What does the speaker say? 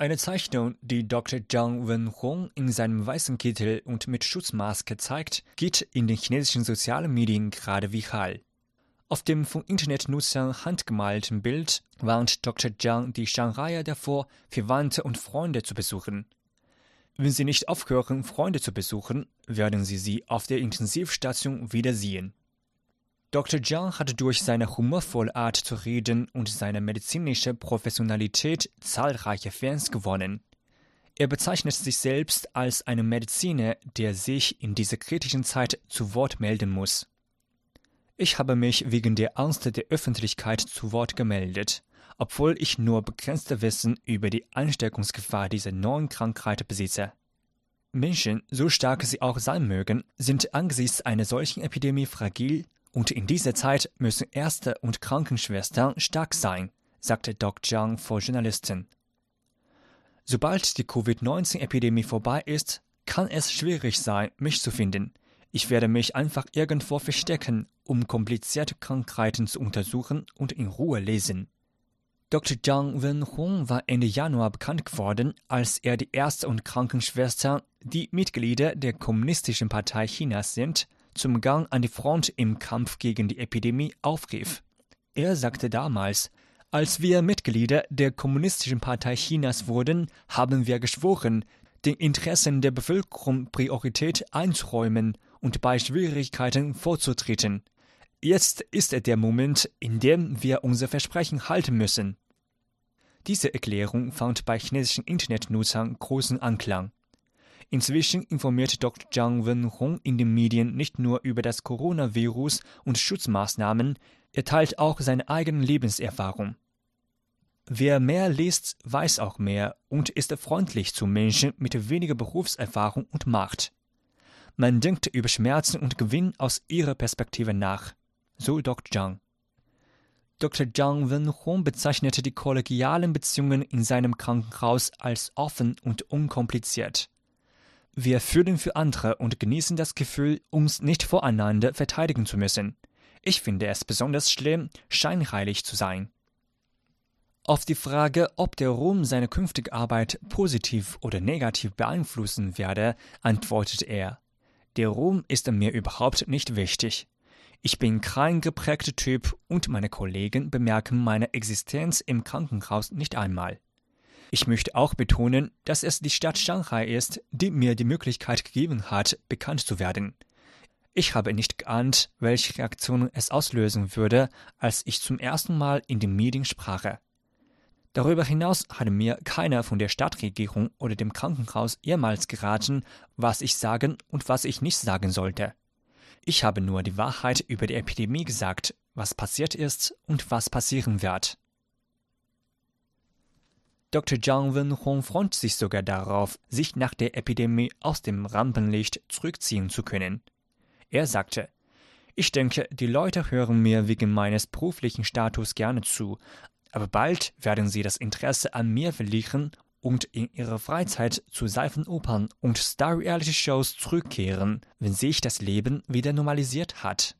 Eine Zeichnung, die Dr. Zhang Wenhong in seinem weißen Kittel und mit Schutzmaske zeigt, geht in den chinesischen sozialen Medien gerade viral. Auf dem von Internetnutzern handgemalten Bild warnt Dr. Zhang die Shanghaier davor, Verwandte und Freunde zu besuchen. Wenn sie nicht aufhören, Freunde zu besuchen, werden sie sie auf der Intensivstation wiedersehen. Dr. Zhang hat durch seine humorvolle Art zu reden und seine medizinische Professionalität zahlreiche Fans gewonnen. Er bezeichnet sich selbst als einen Mediziner, der sich in dieser kritischen Zeit zu Wort melden muss. Ich habe mich wegen der Angst der Öffentlichkeit zu Wort gemeldet, obwohl ich nur begrenzte Wissen über die Ansteckungsgefahr dieser neuen Krankheit besitze. Menschen, so stark sie auch sein mögen, sind angesichts einer solchen Epidemie fragil und in dieser Zeit müssen Ärzte und Krankenschwestern stark sein, sagte Doc Zhang vor Journalisten. Sobald die Covid-19-Epidemie vorbei ist, kann es schwierig sein, mich zu finden. Ich werde mich einfach irgendwo verstecken, um komplizierte Krankheiten zu untersuchen und in Ruhe lesen. Dr. Zhang Wenhong war Ende Januar bekannt geworden, als er die Ärzte und Krankenschwestern, die Mitglieder der Kommunistischen Partei Chinas sind, zum Gang an die Front im Kampf gegen die Epidemie aufrief. Er sagte damals, als wir Mitglieder der Kommunistischen Partei Chinas wurden, haben wir geschworen, den Interessen der Bevölkerung Priorität einzuräumen und bei Schwierigkeiten vorzutreten. Jetzt ist der Moment, in dem wir unser Versprechen halten müssen. Diese Erklärung fand bei chinesischen Internetnutzern großen Anklang. Inzwischen informiert Dr. Zhang Wenhong in den Medien nicht nur über das Coronavirus und Schutzmaßnahmen, er teilt auch seine eigene Lebenserfahrung. Wer mehr liest, weiß auch mehr und ist freundlich zu Menschen mit weniger Berufserfahrung und Macht. Man denkt über Schmerzen und Gewinn aus ihrer Perspektive nach, so Dr. Zhang. Dr. Zhang Wenhong bezeichnete die kollegialen Beziehungen in seinem Krankenhaus als offen und unkompliziert. Wir fühlen für andere und genießen das Gefühl, uns nicht voreinander verteidigen zu müssen. Ich finde es besonders schlimm, scheinheilig zu sein. Auf die Frage, ob der Ruhm seine künftige Arbeit positiv oder negativ beeinflussen werde, antwortet er, der Ruhm ist mir überhaupt nicht wichtig. Ich bin kein geprägter Typ und meine Kollegen bemerken meine Existenz im Krankenhaus nicht einmal. Ich möchte auch betonen, dass es die Stadt Shanghai ist, die mir die Möglichkeit gegeben hat, bekannt zu werden. Ich habe nicht geahnt, welche Reaktionen es auslösen würde, als ich zum ersten Mal in den Medien sprach. Darüber hinaus hatte mir keiner von der Stadtregierung oder dem Krankenhaus jemals geraten, was ich sagen und was ich nicht sagen sollte. Ich habe nur die Wahrheit über die Epidemie gesagt, was passiert ist und was passieren wird. Dr. Zhang Wenhong freut sich sogar darauf, sich nach der Epidemie aus dem Rampenlicht zurückziehen zu können. Er sagte, ich denke, die Leute hören mir wegen meines beruflichen Status gerne zu, aber bald werden sie das Interesse an mir verlieren und in ihrer Freizeit zu Seifenopern und Star-Reality-Shows zurückkehren, wenn sich das Leben wieder normalisiert hat.